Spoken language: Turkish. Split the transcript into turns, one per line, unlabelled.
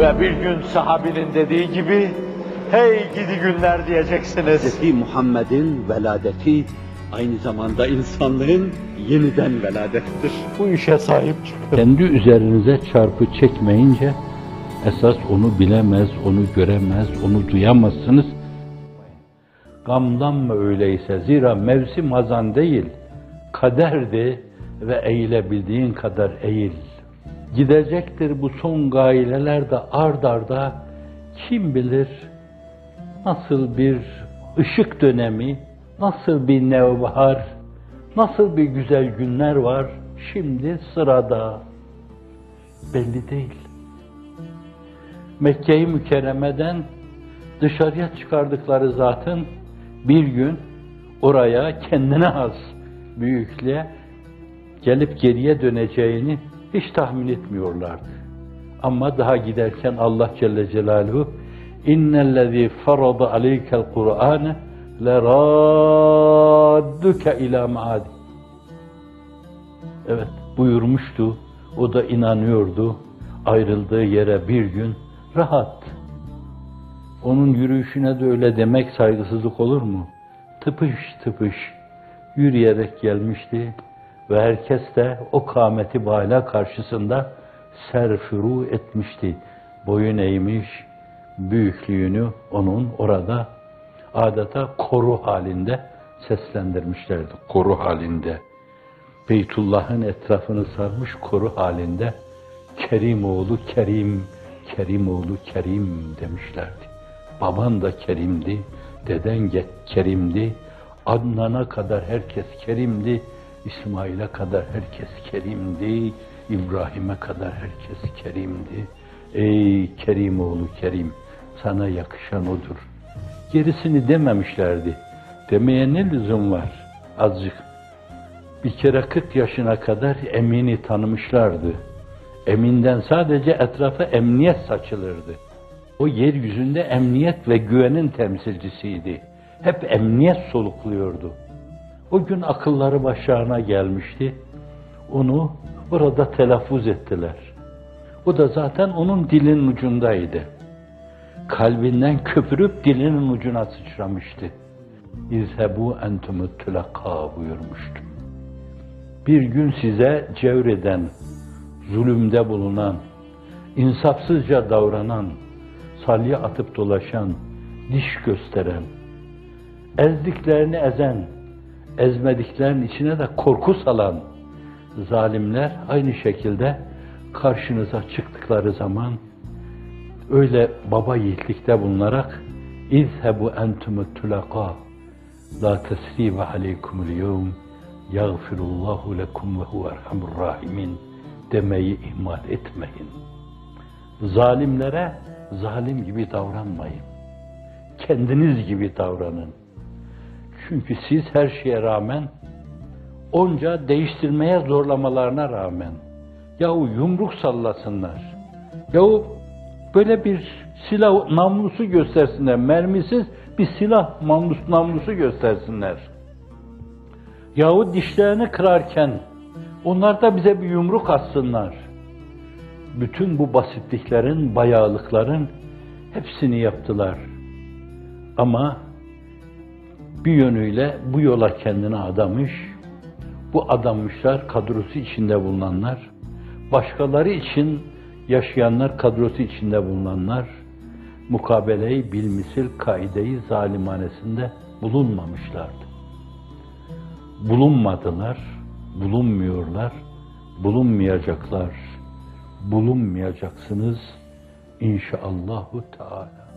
Ve bir gün sahabinin dediği gibi, hey gidi günler diyeceksiniz.
Hz. Muhammed'in veladeti aynı zamanda insanlığın yeniden veladettir.
Bu işe sahip çıkın.
Kendi üzerinize çarpı çekmeyince esas onu bilemez, onu göremez, onu duyamazsınız. Gamlanma öyleyse zira mevsim hazan değil, kaderdi ve eğilebildiğin kadar eğil. Gidecektir bu son gaileler de ard arda kim bilir nasıl bir ışık dönemi, nasıl bir nevbahar, nasıl bir güzel günler var şimdi sırada. Belli değil. Mekke-i Mükerreme'den dışarıya çıkardıkları zatın bir gün oraya kendine has büyüklüğe gelip geriye döneceğini hiç tahmin etmiyorlardı. Ama daha giderken Allah Celle Celaluhu innellezî farada aleykel Kur'âne leradduke ilâ maadi. Evet buyurmuştu. O da inanıyordu. Ayrıldığı yere bir gün rahat. Onun yürüyüşüne de öyle demek saygısızlık olur mu? Tıpış tıpış yürüyerek gelmişti ve herkes de o kâmeti bâla karşısında serfuru etmişti. Boyun eğmiş, büyüklüğünü onun orada adeta koru halinde seslendirmişlerdi. Koru halinde. Beytullah'ın etrafını sarmış koru halinde Kerim oğlu Kerim, Kerim oğlu Kerim demişlerdi. Baban da Kerim'di, deden Kerim'di, Adnan'a kadar herkes Kerim'di, İsmail'e kadar herkes Kerim'di, İbrahim'e kadar herkes Kerim'di. Ey Kerim oğlu Kerim, sana yakışan odur. Gerisini dememişlerdi. Demeye ne lüzum var? Azıcık. Bir kere 40 yaşına kadar Emin'i tanımışlardı. Emin'den sadece etrafa emniyet saçılırdı. O yeryüzünde emniyet ve güvenin temsilcisiydi. Hep emniyet solukluyordu. O gün akılları başlarına gelmişti. Onu burada telaffuz ettiler. O da zaten onun dilin ucundaydı. Kalbinden köpürüp dilinin ucuna sıçramıştı. İzhebu entumü tülaka buyurmuştu. Bir gün size cevreden, zulümde bulunan, insafsızca davranan, salya atıp dolaşan, diş gösteren, ezdiklerini ezen, ezmediklerinin içine de korku salan zalimler aynı şekilde karşınıza çıktıkları zaman öyle baba yiğitlikte bulunarak İzhebu entumut tulaka la tesribe aleykumul yevm yağfirullahu lekum ve huve erhamur rahimin demeyi ihmal etmeyin. Zalimlere zalim gibi davranmayın. Kendiniz gibi davranın. Çünkü siz her şeye rağmen onca değiştirmeye zorlamalarına rağmen yahu yumruk sallasınlar. Yahu böyle bir silah namlusu göstersinler. Mermisiz bir silah namlusu, namlusu göstersinler. Yahu dişlerini kırarken onlar da bize bir yumruk atsınlar. Bütün bu basitliklerin, bayağılıkların hepsini yaptılar. Ama bir yönüyle bu yola kendini adamış, bu adanmışlar kadrosu içinde bulunanlar, başkaları için yaşayanlar kadrosu içinde bulunanlar, mukabeleyi bilmisil kaideyi zalimanesinde bulunmamışlardı. Bulunmadılar, bulunmuyorlar, bulunmayacaklar, bulunmayacaksınız inşaallahu teala.